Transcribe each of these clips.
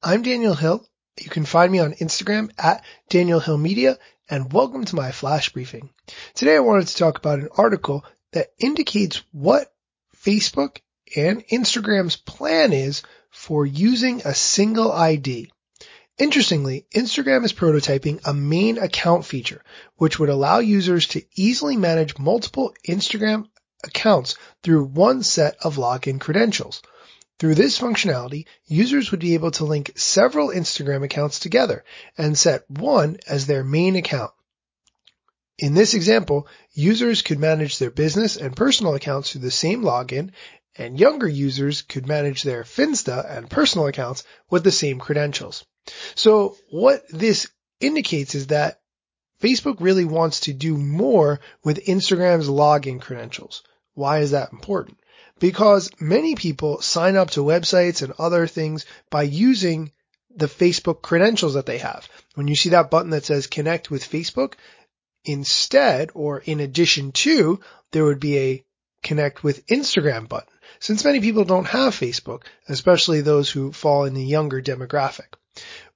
I'm Daniel Hill. You can find me on Instagram at Daniel Hill Media and welcome to my flash briefing. Today I wanted to talk about an article that indicates what Facebook and Instagram's plan is for using a single ID. Interestingly, Instagram is prototyping a main account feature, which would allow users to easily manage multiple Instagram accounts through one set of login credentials. Through this functionality, users would be able to link several Instagram accounts together and set one as their main account. In this example, users could manage their business and personal accounts through the same login, and younger users could manage their Finsta and personal accounts with the same credentials. So what this indicates is that Facebook really wants to do more with Instagram's login credentials. Why is that important? because many people sign up to websites and other things by using the Facebook credentials that they have. When you see that button that says connect with Facebook, instead or in addition to, there would be a connect with Instagram button. Since many people don't have Facebook, especially those who fall in the younger demographic.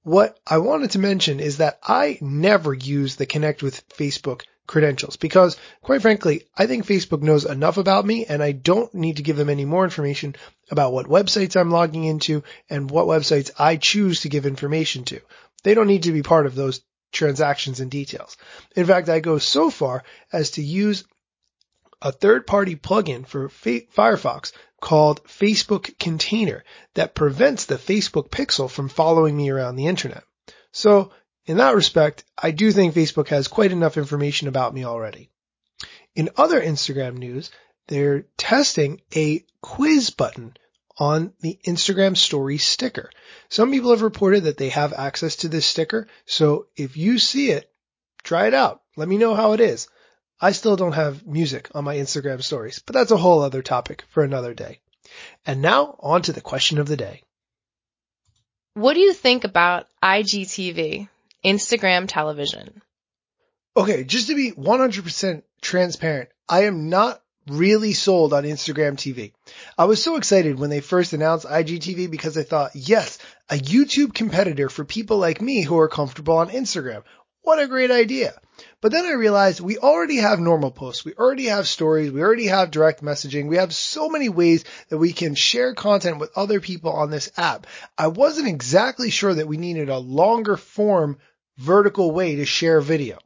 What I wanted to mention is that I never use the connect with Facebook credentials because quite frankly, I think Facebook knows enough about me and I don't need to give them any more information about what websites I'm logging into and what websites I choose to give information to. They don't need to be part of those transactions and details. In fact, I go so far as to use a third party plugin for Firefox called Facebook Container that prevents the Facebook pixel from following me around the internet. So in that respect, I do think Facebook has quite enough information about me already. In other Instagram news, they're testing a quiz button on the Instagram story sticker. Some people have reported that they have access to this sticker. So if you see it, try it out. Let me know how it is. I still don't have music on my Instagram stories, but that's a whole other topic for another day. And now on to the question of the day. What do you think about IGTV? Instagram television. Okay, just to be 100% transparent, I am not really sold on Instagram TV. I was so excited when they first announced IGTV because I thought, yes, a YouTube competitor for people like me who are comfortable on Instagram. What a great idea. But then I realized we already have normal posts. We already have stories. We already have direct messaging. We have so many ways that we can share content with other people on this app. I wasn't exactly sure that we needed a longer form vertical way to share video.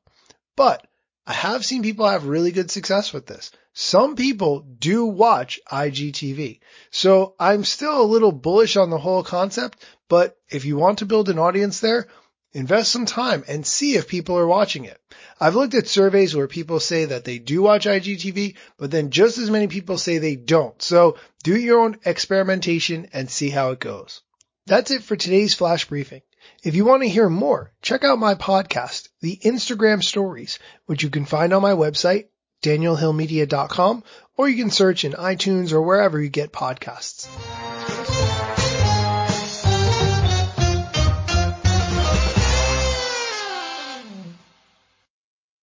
But I have seen people have really good success with this. Some people do watch IGTV. So I'm still a little bullish on the whole concept, but if you want to build an audience there, invest some time and see if people are watching it. I've looked at surveys where people say that they do watch IGTV, but then just as many people say they don't. So do your own experimentation and see how it goes. That's it for today's flash briefing. If you want to hear more, check out my podcast, The Instagram Stories, which you can find on my website, danielhillmedia.com, or you can search in iTunes or wherever you get podcasts.